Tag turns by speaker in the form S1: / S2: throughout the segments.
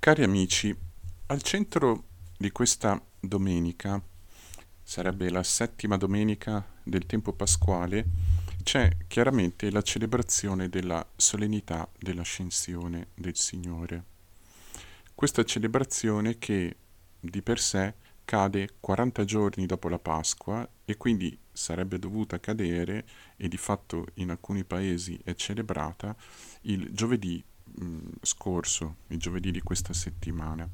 S1: Cari amici, al centro di questa domenica, sarebbe la settima domenica del tempo pasquale, c'è chiaramente la celebrazione della solennità dell'ascensione del Signore. Questa celebrazione che di per sé cade 40 giorni dopo la Pasqua e quindi sarebbe dovuta cadere, e di fatto in alcuni paesi è celebrata, il giovedì scorso, il giovedì di questa settimana.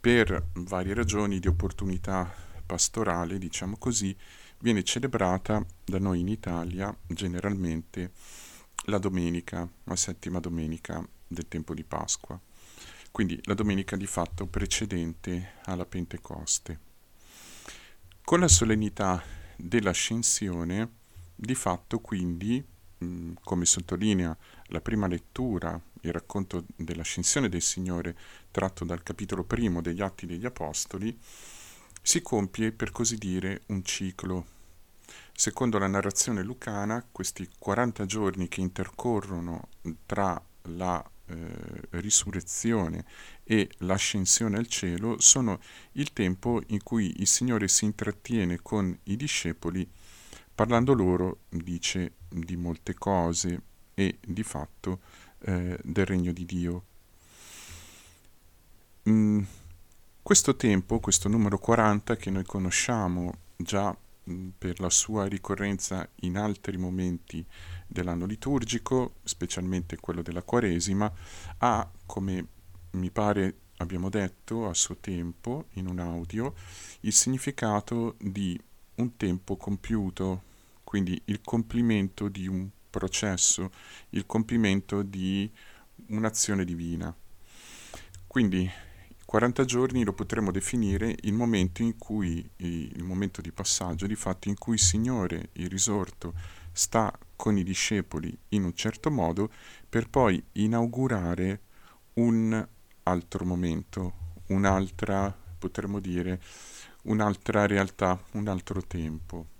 S1: Per varie ragioni di opportunità pastorale, diciamo così, viene celebrata da noi in Italia generalmente la domenica, la settima domenica del tempo di Pasqua quindi la domenica di fatto precedente alla Pentecoste. Con la solennità dell'ascensione, di fatto quindi, come sottolinea la prima lettura, il racconto dell'ascensione del Signore tratto dal capitolo primo degli Atti degli Apostoli, si compie per così dire un ciclo. Secondo la narrazione lucana, questi 40 giorni che intercorrono tra la eh, risurrezione e l'ascensione al cielo sono il tempo in cui il Signore si intrattiene con i discepoli parlando loro, dice, di molte cose e di fatto eh, del regno di Dio. Mm, questo tempo, questo numero 40 che noi conosciamo già per la sua ricorrenza in altri momenti dell'anno liturgico, specialmente quello della Quaresima, ha, come mi pare abbiamo detto a suo tempo in un audio, il significato di un tempo compiuto, quindi il compimento di un processo, il compimento di un'azione divina. Quindi 40 giorni lo potremmo definire il momento in cui, il momento di passaggio, di fatto in cui il Signore, il risorto, sta con i discepoli in un certo modo per poi inaugurare un altro momento, un'altra, potremmo dire, un'altra realtà, un altro tempo.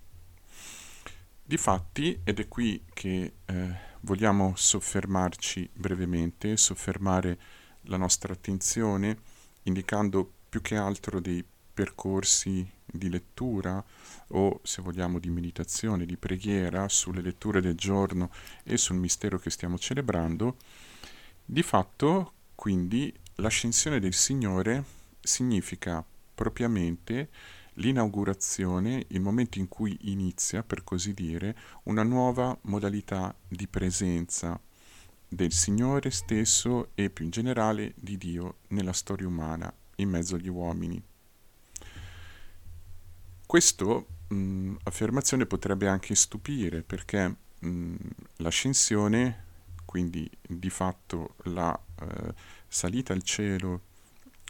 S1: Difatti, ed è qui che eh, vogliamo soffermarci brevemente, soffermare la nostra attenzione, indicando più che altro dei percorsi di lettura o se vogliamo di meditazione, di preghiera sulle letture del giorno e sul mistero che stiamo celebrando, di fatto quindi l'ascensione del Signore significa propriamente l'inaugurazione, il momento in cui inizia, per così dire, una nuova modalità di presenza del Signore stesso e più in generale di Dio nella storia umana, in mezzo agli uomini. Questa affermazione potrebbe anche stupire perché mh, l'ascensione, quindi di fatto la eh, salita al cielo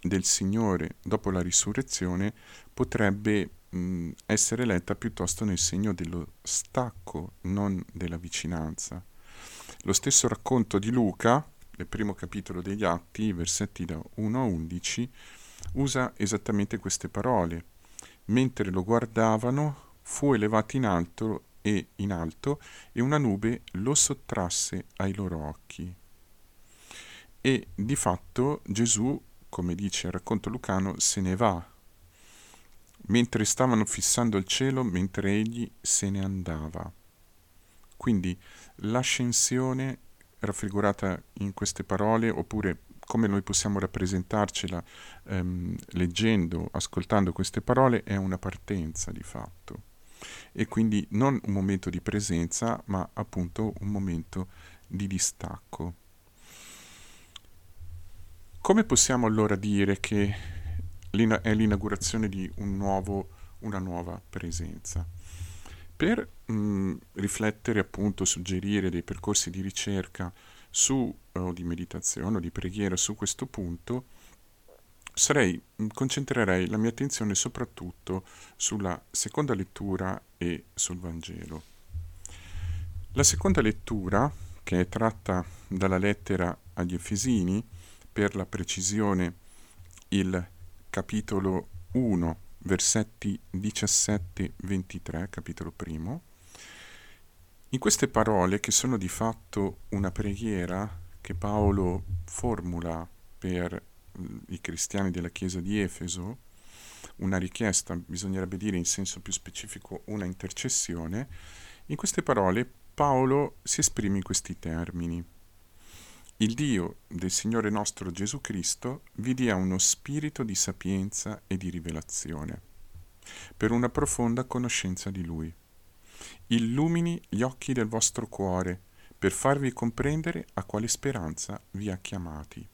S1: del Signore dopo la risurrezione, potrebbe mh, essere letta piuttosto nel segno dello stacco, non della vicinanza. Lo stesso racconto di Luca, nel primo capitolo degli Atti, versetti da 1 a 11, usa esattamente queste parole. Mentre lo guardavano, fu elevato in alto e in alto e una nube lo sottrasse ai loro occhi. E di fatto Gesù, come dice il racconto lucano, se ne va. Mentre stavano fissando il cielo, mentre egli se ne andava. Quindi l'ascensione raffigurata in queste parole, oppure come noi possiamo rappresentarcela ehm, leggendo, ascoltando queste parole, è una partenza di fatto. E quindi non un momento di presenza, ma appunto un momento di distacco. Come possiamo allora dire che è l'inaugurazione di un nuovo, una nuova presenza? Per mh, mm, riflettere, appunto, suggerire dei percorsi di ricerca su, o di meditazione o di preghiera su questo punto, sarei, mm, concentrerei la mia attenzione soprattutto sulla seconda lettura e sul Vangelo. La seconda lettura, che è tratta dalla lettera agli Efesini, per la precisione il capitolo 1 versetti 17-23, capitolo primo. In queste parole, che sono di fatto una preghiera che Paolo formula per i cristiani della chiesa di Efeso, una richiesta, bisognerebbe dire in senso più specifico una intercessione, in queste parole Paolo si esprime in questi termini. Il Dio del Signore nostro Gesù Cristo vi dia uno spirito di sapienza e di rivelazione, per una profonda conoscenza di Lui. Illumini gli occhi del vostro cuore, per farvi comprendere a quale speranza vi ha chiamati.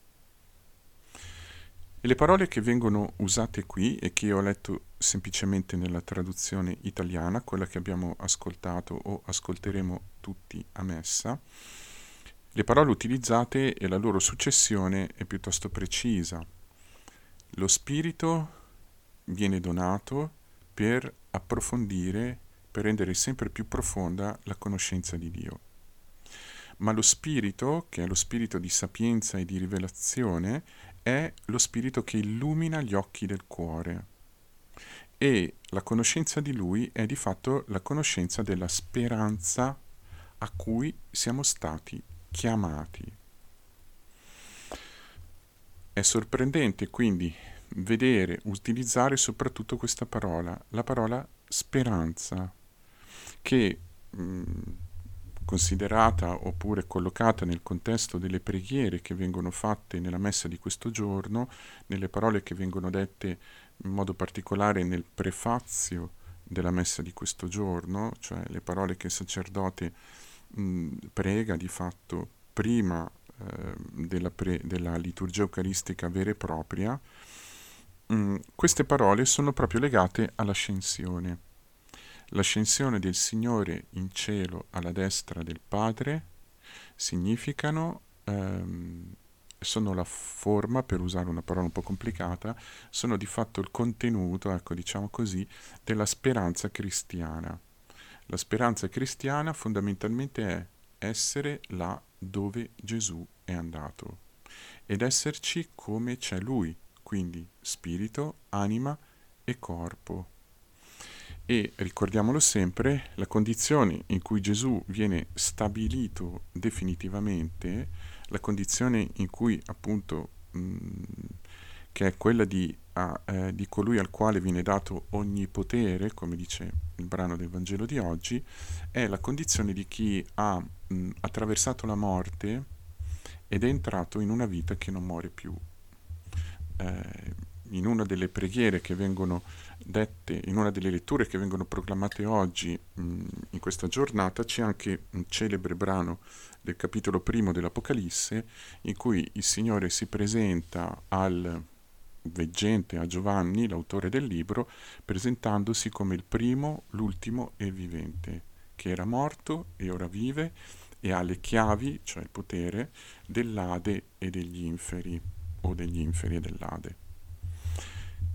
S1: E le parole che vengono usate qui e che io ho letto semplicemente nella traduzione italiana, quella che abbiamo ascoltato o ascolteremo tutti a messa, le parole utilizzate e la loro successione è piuttosto precisa. Lo spirito viene donato per approfondire, per rendere sempre più profonda la conoscenza di Dio. Ma lo spirito, che è lo spirito di sapienza e di rivelazione, è lo spirito che illumina gli occhi del cuore. E la conoscenza di lui è di fatto la conoscenza della speranza a cui siamo stati chiamati. È sorprendente quindi vedere, utilizzare soprattutto questa parola, la parola speranza, che mh, mm, considerata oppure collocata nel contesto delle preghiere che vengono fatte nella messa di questo giorno, nelle parole che vengono dette in modo particolare nel prefazio della messa di questo giorno, cioè le parole che il sacerdote prega di fatto prima eh, della, pre- della, liturgia eucaristica vera e propria, mh, queste parole sono proprio legate all'ascensione L'ascensione del Signore in cielo alla destra del Padre significano, ehm, sono la forma, per usare una parola un po' complicata, sono di fatto il contenuto, ecco diciamo così, della speranza cristiana. La speranza cristiana fondamentalmente è essere là dove Gesù è andato ed esserci come c'è Lui, quindi spirito, anima e corpo. E ricordiamolo sempre, la condizione in cui Gesù viene stabilito definitivamente, la condizione in cui appunto mh, che è quella di, a, eh, di, colui al quale viene dato ogni potere, come dice il brano del Vangelo di oggi, è la condizione di chi ha mh, attraversato la morte ed è entrato in una vita che non muore più. Eh, in una delle preghiere che vengono dette, in una delle letture che vengono proclamate oggi mh, in questa giornata, c'è anche un celebre brano del capitolo primo dell'Apocalisse in cui il Signore si presenta al veggente, a Giovanni, l'autore del libro, presentandosi come il primo, l'ultimo e vivente, che era morto e ora vive e ha le chiavi, cioè il potere, dell'Ade e degli inferi, o degli inferi e dell'Ade.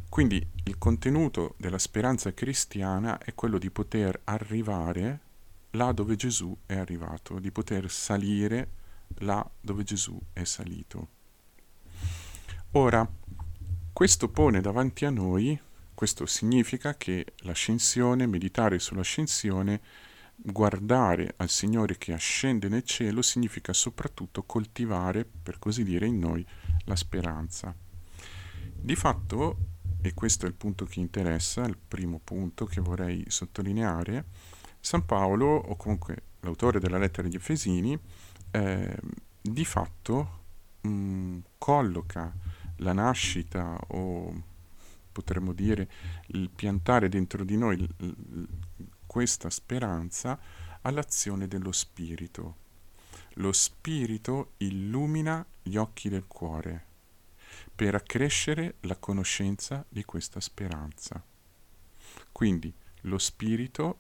S1: Quindi il contenuto della speranza cristiana è quello di poter arrivare là dove Gesù è arrivato, di poter salire là dove Gesù è salito. Ora, questo pone davanti a noi, questo significa che l'ascensione, meditare sull'ascensione, guardare al Signore che ascende nel cielo, significa soprattutto coltivare, per così dire, in noi la speranza. Di fatto e questo è il punto che interessa, il primo punto che vorrei sottolineare, San Paolo, o comunque l'autore della lettera agli Efesini, eh, di fatto mh, mm, colloca la nascita o potremmo dire il piantare dentro di noi l- l- questa speranza all'azione dello Spirito. Lo Spirito illumina gli occhi del cuore per accrescere la conoscenza di questa speranza. Quindi lo Spirito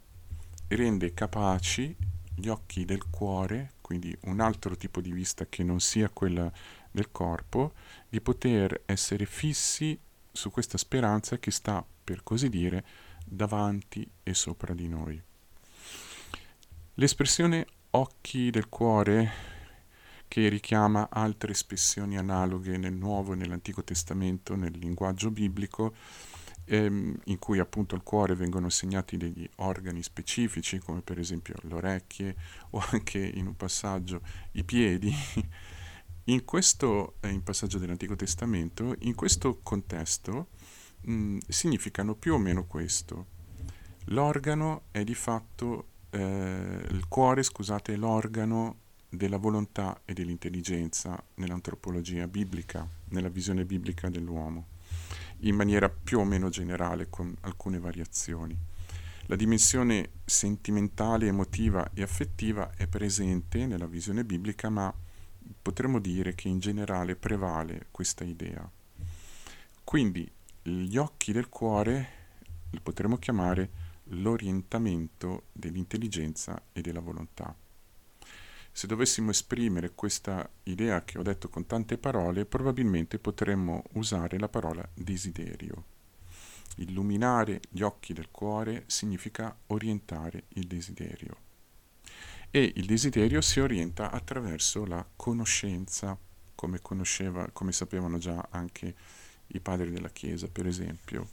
S1: rende capaci gli occhi del cuore, quindi un altro tipo di vista che non sia quella del corpo, di poter essere fissi su questa speranza che sta, per così dire, davanti e sopra di noi. L'espressione occhi del cuore che richiama altre espressioni analoghe nel Nuovo e nell'Antico Testamento, nel linguaggio biblico, ehm, in cui appunto al cuore vengono segnati degli organi specifici, come per esempio le orecchie o anche in un passaggio i piedi. In questo eh, in passaggio dell'Antico Testamento, in questo contesto, mh, mm, significano più o meno questo. L'organo è di fatto, eh, il cuore, scusate, è l'organo della volontà e dell'intelligenza nell'antropologia biblica, nella visione biblica dell'uomo, in maniera più o meno generale, con alcune variazioni. La dimensione sentimentale, emotiva e affettiva è presente nella visione biblica, ma potremmo dire che in generale prevale questa idea. Quindi gli occhi del cuore li potremmo chiamare l'orientamento dell'intelligenza e della volontà. Se dovessimo esprimere questa idea che ho detto con tante parole, probabilmente potremmo usare la parola desiderio. Illuminare gli occhi del cuore significa orientare il desiderio. E il desiderio si orienta attraverso la conoscenza, come, come sapevano già anche i padri della Chiesa, per esempio.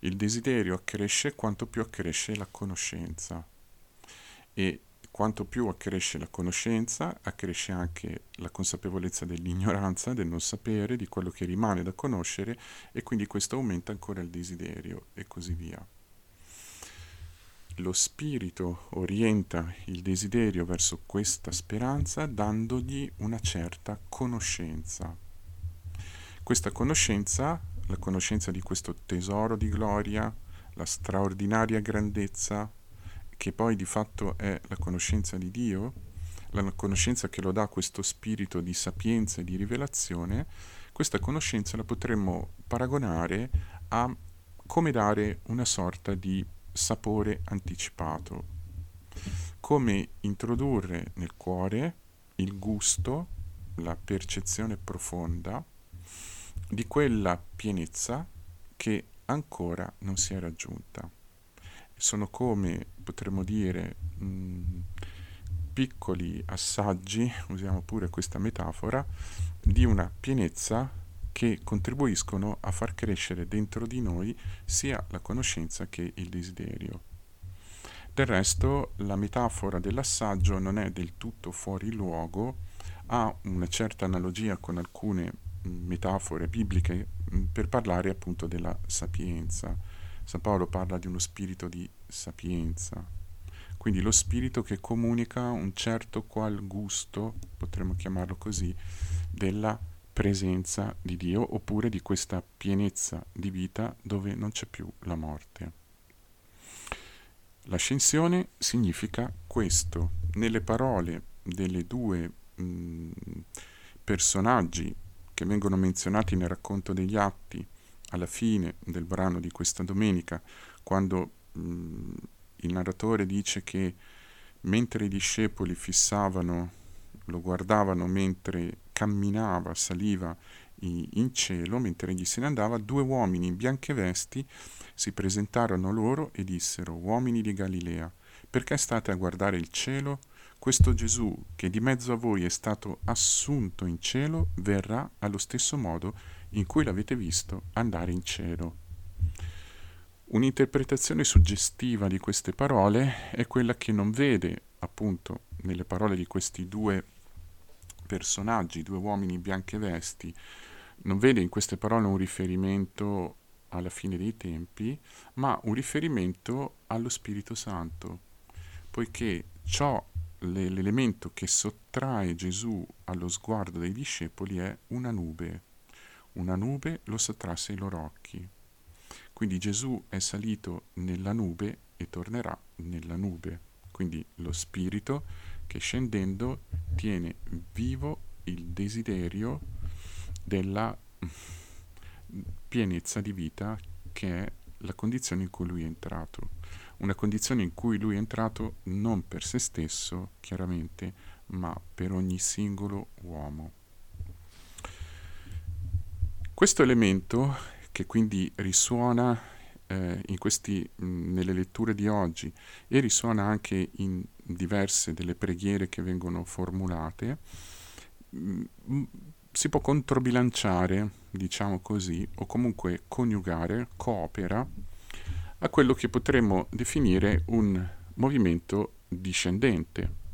S1: Il desiderio accresce quanto più accresce la conoscenza e quanto più accresce la conoscenza, accresce anche la consapevolezza dell'ignoranza, del non sapere, di quello che rimane da conoscere e quindi questo aumenta ancora il desiderio e così via. Lo spirito orienta il desiderio verso questa speranza dandogli una certa conoscenza. Questa conoscenza, la conoscenza di questo tesoro di gloria, la straordinaria grandezza, che poi di fatto è la conoscenza di Dio, la conoscenza che lo dà questo spirito di sapienza e di rivelazione, questa conoscenza la potremmo paragonare a come dare una sorta di sapore anticipato, come introdurre nel cuore il gusto, la percezione profonda di quella pienezza che ancora non si è raggiunta. Sono come, potremmo dire, mh, mm, piccoli assaggi, usiamo pure questa metafora, di una pienezza che contribuiscono a far crescere dentro di noi sia la conoscenza che il desiderio. Del resto, la metafora dell'assaggio non è del tutto fuori luogo, ha una certa analogia con alcune mm, metafore bibliche mm, per parlare appunto della sapienza San Paolo parla di uno spirito di sapienza, quindi lo spirito che comunica un certo qual gusto, potremmo chiamarlo così, della presenza di Dio oppure di questa pienezza di vita dove non c'è più la morte. L'ascensione significa questo. Nelle parole delle due mh, personaggi che vengono menzionati nel racconto degli atti, alla fine del brano di questa domenica, quando mh, il narratore dice che mentre i discepoli fissavano, lo guardavano mentre camminava, saliva in cielo, mentre egli se ne andava, due uomini in bianche vesti si presentarono loro e dissero, uomini di Galilea, perché state a guardare il cielo? Questo Gesù, che di mezzo a voi è stato assunto in cielo, verrà allo stesso modo in cui l'avete visto andare in cielo. Un'interpretazione suggestiva di queste parole è quella che non vede, appunto, nelle parole di questi due personaggi, due uomini in bianche vesti, non vede in queste parole un riferimento alla fine dei tempi, ma un riferimento allo Spirito Santo, poiché ciò, l'elemento che sottrae Gesù allo sguardo dei discepoli è una nube, una nube lo sottrasse ai loro occhi. Quindi Gesù è salito nella nube e tornerà nella nube. Quindi lo Spirito che scendendo tiene vivo il desiderio della pienezza di vita che è la condizione in cui lui è entrato. Una condizione in cui lui è entrato non per se stesso, chiaramente, ma per ogni singolo uomo. Questo elemento, che quindi risuona eh, questi, mh, nelle letture di oggi e risuona anche in diverse delle preghiere che vengono formulate, mh, si può controbilanciare, diciamo così, o comunque coniugare, coopera a quello che potremmo definire un movimento discendente.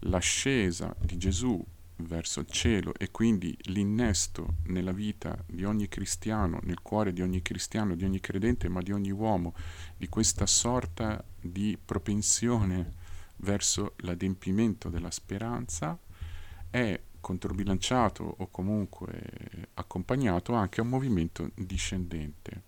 S1: L'ascesa di Gesù verso il cielo e quindi l'innesto nella vita di ogni cristiano, nel cuore di ogni cristiano, di ogni credente, ma di ogni uomo, di questa sorta di propensione verso l'adempimento della speranza, è controbilanciato o comunque accompagnato anche a un movimento discendente.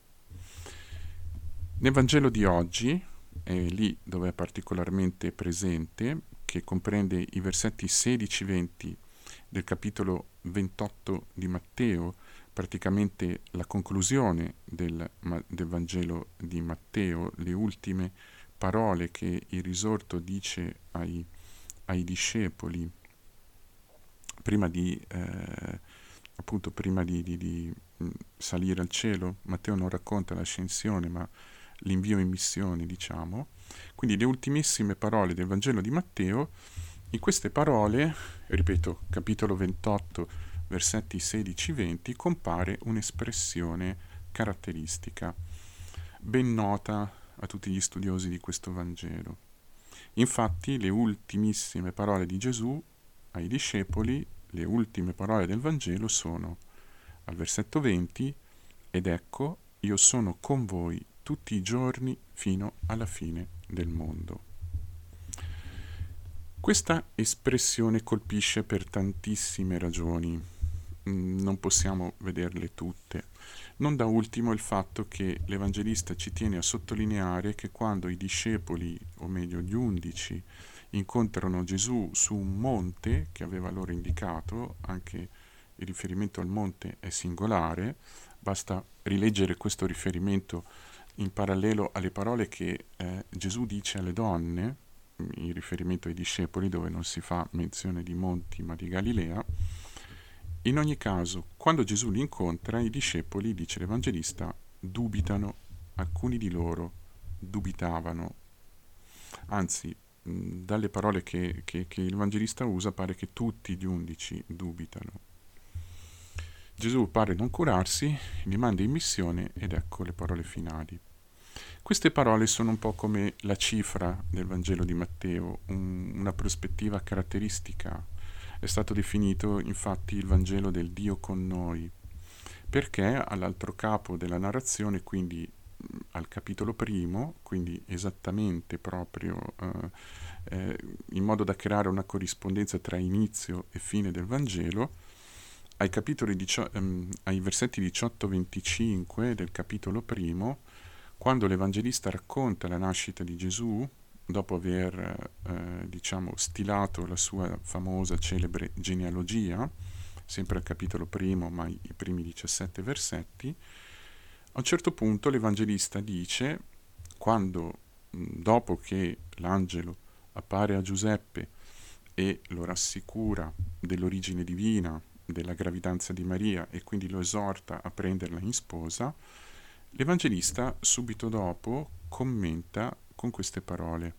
S1: Nel Vangelo di oggi, è lì dove è particolarmente presente, che comprende i versetti 16-20 del capitolo 28 di Matteo, praticamente la conclusione del, del, Vangelo di Matteo, le ultime parole che il risorto dice ai, ai discepoli prima di, eh, appunto, prima di, di, di salire al cielo. Matteo non racconta l'ascensione, ma l'invio in missione, diciamo. Quindi le ultimissime parole del Vangelo di Matteo, in queste parole, ripeto, capitolo 28, versetti 16-20, compare un'espressione caratteristica, ben nota a tutti gli studiosi di questo Vangelo. Infatti le ultimissime parole di Gesù ai discepoli, le ultime parole del Vangelo sono al versetto 20, ed ecco, io sono con voi tutti i giorni fino alla fine del mondo. Questa espressione colpisce per tantissime ragioni, mm, non possiamo vederle tutte. Non da ultimo il fatto che l'Evangelista ci tiene a sottolineare che quando i discepoli, o meglio gli undici, incontrano Gesù su un monte che aveva loro indicato, anche il riferimento al monte è singolare, basta rileggere questo riferimento in parallelo alle parole che eh, Gesù dice alle donne, in riferimento ai discepoli dove non si fa menzione di monti ma di Galilea, in ogni caso, quando Gesù li incontra, i discepoli, dice l'Evangelista, dubitano, alcuni di loro dubitavano. Anzi, dalle parole che, che, che il Evangelista usa pare che tutti gli undici dubitano. Gesù pare non curarsi, li manda in missione ed ecco le parole finali. Queste parole sono un po' come la cifra del Vangelo di Matteo, un, una prospettiva caratteristica. È stato definito infatti il Vangelo del Dio con noi, perché all'altro capo della narrazione, quindi al capitolo primo, quindi esattamente proprio eh, eh, in modo da creare una corrispondenza tra inizio e fine del Vangelo, ai, dicio- ehm, ai versetti 18-25 del capitolo primo, quando l'Evangelista racconta la nascita di Gesù, dopo aver eh, diciamo, stilato la sua famosa, celebre genealogia, sempre al capitolo primo, ma i primi 17 versetti, a un certo punto l'Evangelista dice, quando dopo che l'angelo appare a Giuseppe e lo rassicura dell'origine divina, della gravidanza di Maria e quindi lo esorta a prenderla in sposa, l'Evangelista subito dopo commenta con queste parole.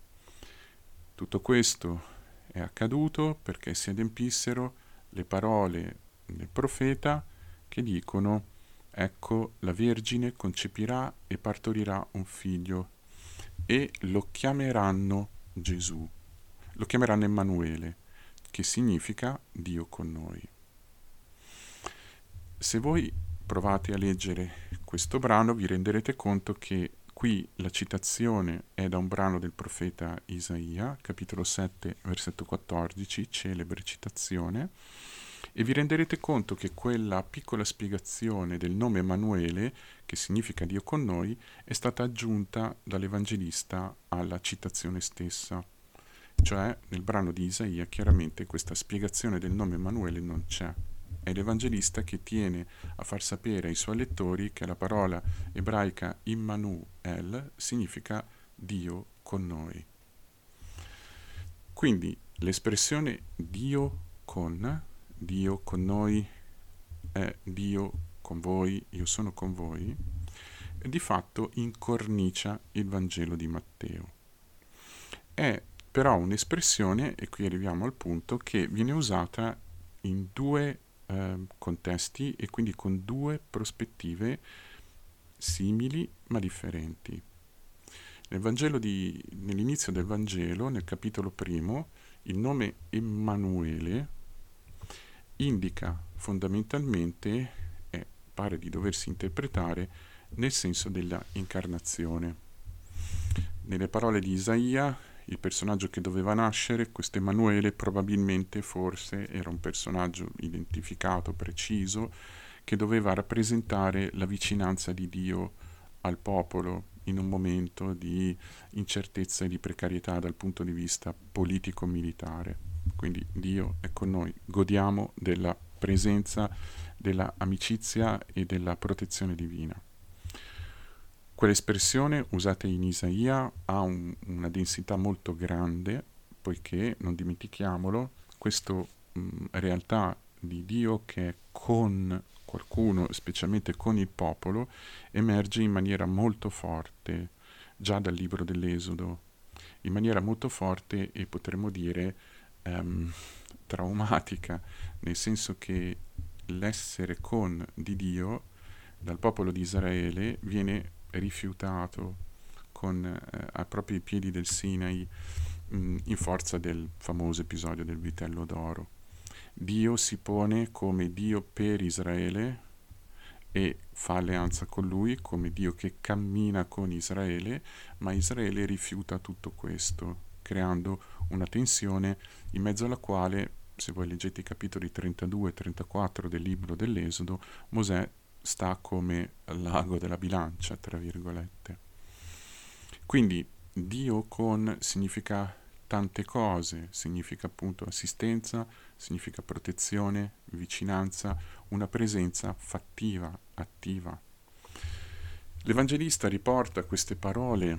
S1: Tutto questo è accaduto perché si adempissero le parole del profeta che dicono Ecco, la Vergine concepirà e partorirà un figlio e lo chiameranno Gesù. Lo chiameranno Emanuele, che significa Dio con noi. Se voi provate a leggere questo brano vi renderete conto che qui la citazione è da un brano del profeta Isaia, capitolo 7, versetto 14, celebre citazione, e vi renderete conto che quella piccola spiegazione del nome Emanuele, che significa Dio con noi, è stata aggiunta dall'Evangelista alla citazione stessa. Cioè, nel brano di Isaia chiaramente questa spiegazione del nome Emanuele non c'è. È l'Evangelista che tiene a far sapere ai suoi lettori che la parola ebraica Immanuel significa Dio con noi. Quindi l'espressione Dio con, Dio con noi, è Dio con voi, io sono con voi, di fatto incornicia il Vangelo di Matteo. È però un'espressione, e qui arriviamo al punto, che viene usata in due eh, contesti e quindi con due prospettive simili ma differenti. Di, nell'inizio del Vangelo, nel capitolo primo, il nome Emanuele indica fondamentalmente, e pare di doversi interpretare, nel senso della incarnazione. Nelle parole di Isaia, il personaggio che doveva nascere, questo Emanuele, probabilmente, forse, era un personaggio identificato, preciso, che doveva rappresentare la vicinanza di Dio al popolo in un momento di incertezza e di precarietà dal punto di vista politico-militare. Quindi Dio è con noi, godiamo della presenza, della amicizia e della protezione divina. Quell'espressione usata in Isaia ha un, una densità molto grande, poiché, non dimentichiamolo, questa realtà di Dio che è con qualcuno, specialmente con il popolo, emerge in maniera molto forte già dal libro dell'Esodo, in maniera molto forte e potremmo dire um, traumatica, nel senso che l'essere con di Dio dal popolo di Israele viene rifiutato con, eh, a proprio i piedi del Sinai mh, in forza del famoso episodio del vitello d'oro. Dio si pone come Dio per Israele e fa alleanza con lui come Dio che cammina con Israele, ma Israele rifiuta tutto questo, creando una tensione in mezzo alla quale, se voi leggete i capitoli 32 e 34 del libro dell'Esodo, Mosè sta come l'ago della bilancia, tra virgolette. Quindi Dio con significa tante cose, significa appunto assistenza, significa protezione, vicinanza, una presenza fattiva, attiva. L'Evangelista riporta queste parole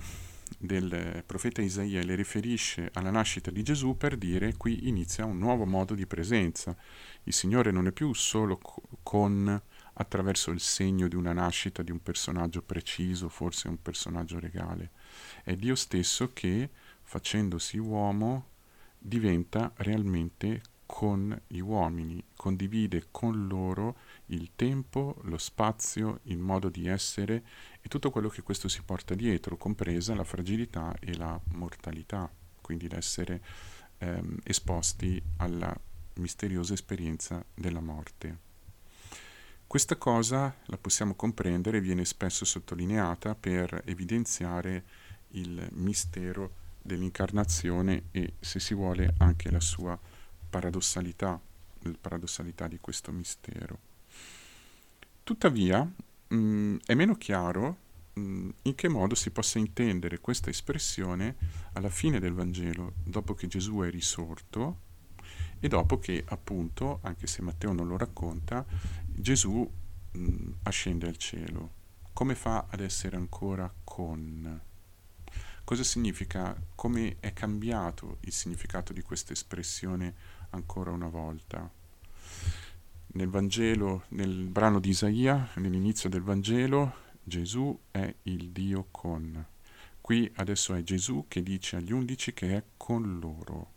S1: del profeta Isaia e le riferisce alla nascita di Gesù per dire qui inizia un nuovo modo di presenza. Il Signore non è più solo con attraverso il segno di una nascita di un personaggio preciso, forse un personaggio regale. È Dio stesso che, facendosi uomo, diventa realmente con gli uomini, condivide con loro il tempo, lo spazio, il modo di essere e tutto quello che questo si porta dietro, compresa la fragilità e la mortalità, quindi l'essere ehm, esposti alla misteriosa esperienza della morte. Questa cosa la possiamo comprendere, viene spesso sottolineata per evidenziare il mistero dell'incarnazione e, se si vuole, anche la sua paradossalità, la paradossalità di questo mistero. Tuttavia, mh, mm, è meno chiaro mh, mm, in che modo si possa intendere questa espressione alla fine del Vangelo, dopo che Gesù è risorto e dopo che, appunto, anche se Matteo non lo racconta, Gesù mh, mm, ascende al cielo. Come fa ad essere ancora con? Cosa significa? Come è cambiato il significato di questa espressione ancora una volta? Nel Vangelo, nel brano di Isaia, nell'inizio del Vangelo, Gesù è il Dio con. Qui adesso è Gesù che dice agli undici che è con loro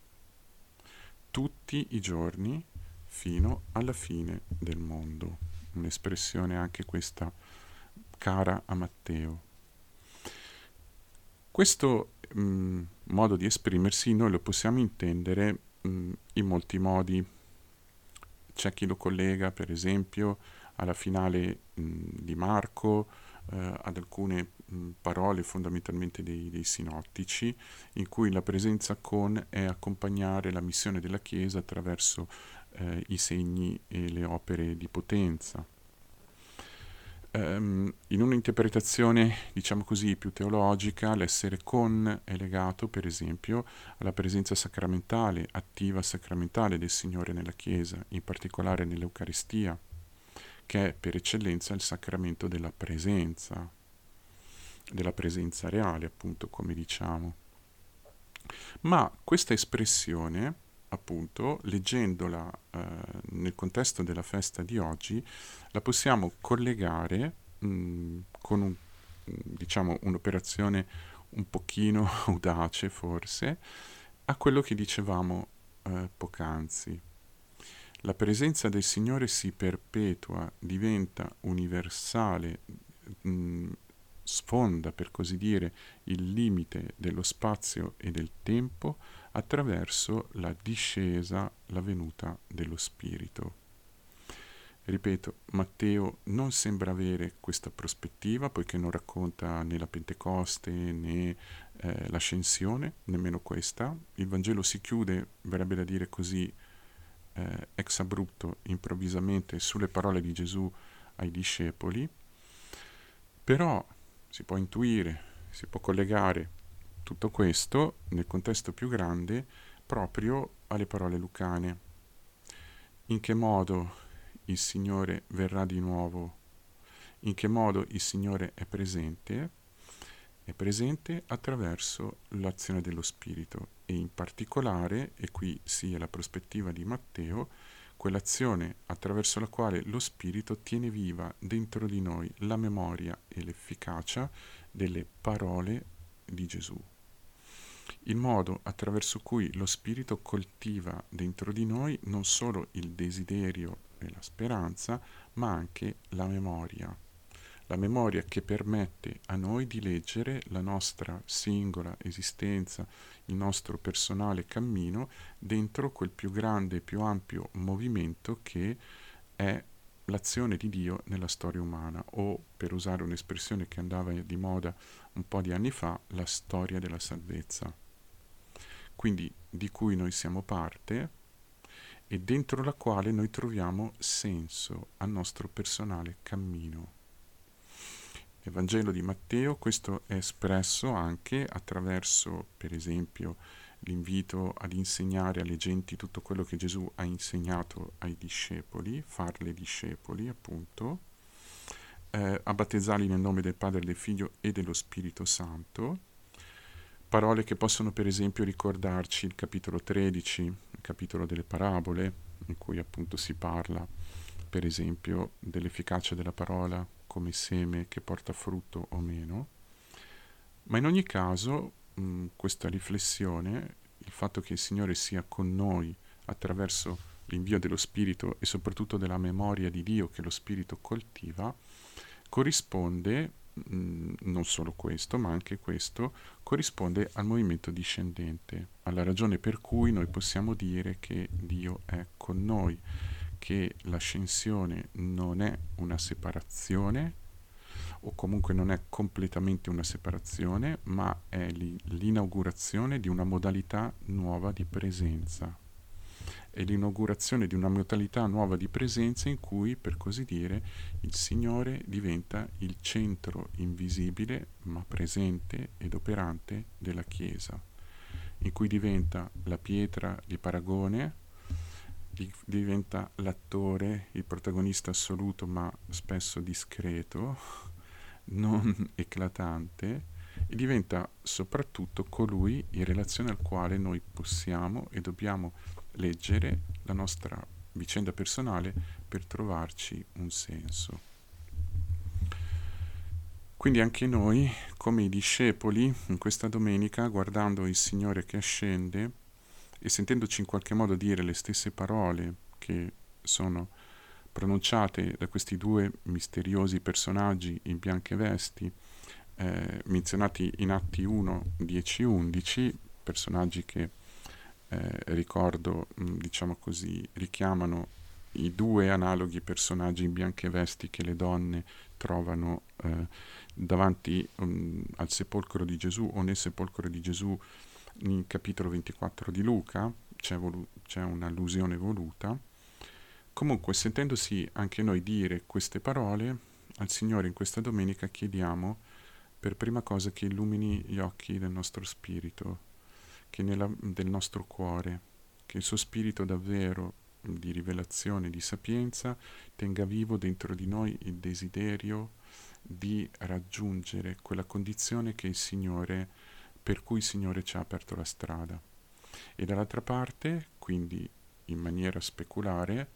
S1: tutti i giorni fino alla fine del mondo. Un'espressione anche questa cara a Matteo. Questo mh, mm, modo di esprimersi noi lo possiamo intendere mh, mm, in molti modi. C'è chi lo collega, per esempio, alla finale mh, mm, di Marco, eh, ad alcune parole fondamentalmente dei, dei, sinottici, in cui la presenza con è accompagnare la missione della Chiesa attraverso eh, i segni e le opere di potenza um, in un'interpretazione, diciamo così, più teologica, l'essere con è legato, per esempio, alla presenza sacramentale, attiva sacramentale del Signore nella Chiesa, in particolare nell'Eucaristia, che è per eccellenza il sacramento della presenza, della presenza reale, appunto, come diciamo. Ma questa espressione appunto, leggendola eh, nel contesto della festa di oggi, la possiamo collegare mh, mm, con un, diciamo, un'operazione un pochino audace forse a quello che dicevamo eh, poc'anzi. La presenza del Signore si perpetua, diventa universale, mh, mm, sfonda per così dire il limite dello spazio e del tempo attraverso la discesa, la venuta dello Spirito. Ripeto, Matteo non sembra avere questa prospettiva poiché non racconta né la Pentecoste né eh, l'ascensione, nemmeno questa. Il Vangelo si chiude, verrebbe da dire così, eh, ex abrupto, improvvisamente, sulle parole di Gesù ai discepoli, però si può intuire, si può collegare tutto questo nel contesto più grande proprio alle parole lucane. In che modo il Signore verrà di nuovo? In che modo il Signore è presente? È presente attraverso l'azione dello Spirito e in particolare, e qui sia la prospettiva di Matteo, quell'azione attraverso la quale lo Spirito tiene viva dentro di noi la memoria e l'efficacia delle parole di Gesù. Il modo attraverso cui lo Spirito coltiva dentro di noi non solo il desiderio e la speranza, ma anche la memoria. La memoria che permette a noi di leggere la nostra singola esistenza, il nostro personale cammino dentro quel più grande e più ampio movimento che è l'azione di Dio nella storia umana o, per usare un'espressione che andava di moda un po' di anni fa, la storia della salvezza. Quindi di cui noi siamo parte, e dentro la quale noi troviamo senso al nostro personale cammino. Vangelo di Matteo questo è espresso anche attraverso, per esempio, l'invito ad insegnare alle genti tutto quello che Gesù ha insegnato ai discepoli, farle discepoli appunto, eh, a battezzarli nel nome del Padre, del Figlio e dello Spirito Santo, parole che possono per esempio ricordarci il capitolo 13, il capitolo delle parabole, in cui appunto si parla per esempio dell'efficacia della parola come seme che porta frutto o meno. Ma in ogni caso mh, questa riflessione, il fatto che il Signore sia con noi attraverso l'invio dello Spirito e soprattutto della memoria di Dio che lo Spirito coltiva, corrisponde Mm, non solo questo, ma anche questo, corrisponde al movimento discendente, alla ragione per cui noi possiamo dire che Dio è con noi, che l'ascensione non è una separazione, o comunque non è completamente una separazione, ma è l'inaugurazione di una modalità nuova di presenza. È l'inaugurazione di una modalità nuova di presenza in cui, per così dire, il Signore diventa il centro invisibile ma presente ed operante della Chiesa, in cui diventa la pietra di paragone, diventa l'attore, il protagonista assoluto ma spesso discreto, non eclatante, e diventa soprattutto colui in relazione al quale noi possiamo e dobbiamo leggere la nostra vicenda personale per trovarci un senso. Quindi anche noi, come i discepoli, in questa domenica, guardando il Signore che ascende e sentendoci in qualche modo dire le stesse parole che sono pronunciate da questi due misteriosi personaggi in bianche vesti, eh, menzionati in Atti 1, 10 11, personaggi che eh, ricordo, mh, diciamo così, richiamano i due analoghi personaggi in bianche vesti che le donne trovano eh, davanti um, al sepolcro di Gesù o nel sepolcro di Gesù nel capitolo 24 di Luca, c'è, volu- c'è un'allusione voluta. Comunque, sentendosi anche noi dire queste parole, al Signore in questa domenica chiediamo per prima cosa che illumini gli occhi del nostro spirito, nella, del nostro cuore, che il suo spirito davvero di rivelazione, di sapienza, tenga vivo dentro di noi il desiderio di raggiungere quella condizione che il Signore, per cui il Signore ci ha aperto la strada. E dall'altra parte, quindi in maniera speculare,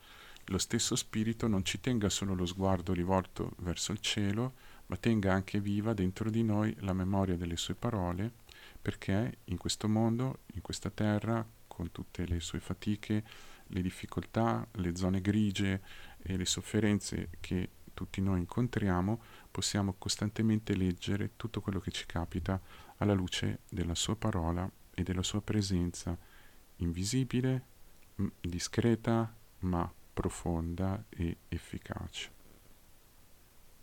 S1: lo stesso Spirito non ci tenga solo lo sguardo rivolto verso il cielo, ma tenga anche viva dentro di noi la memoria delle sue parole perché in questo mondo, in questa terra, con tutte le sue fatiche, le difficoltà, le zone grigie e le sofferenze che tutti noi incontriamo, possiamo costantemente leggere tutto quello che ci capita alla luce della sua parola e della sua presenza invisibile, discreta, ma profonda e efficace.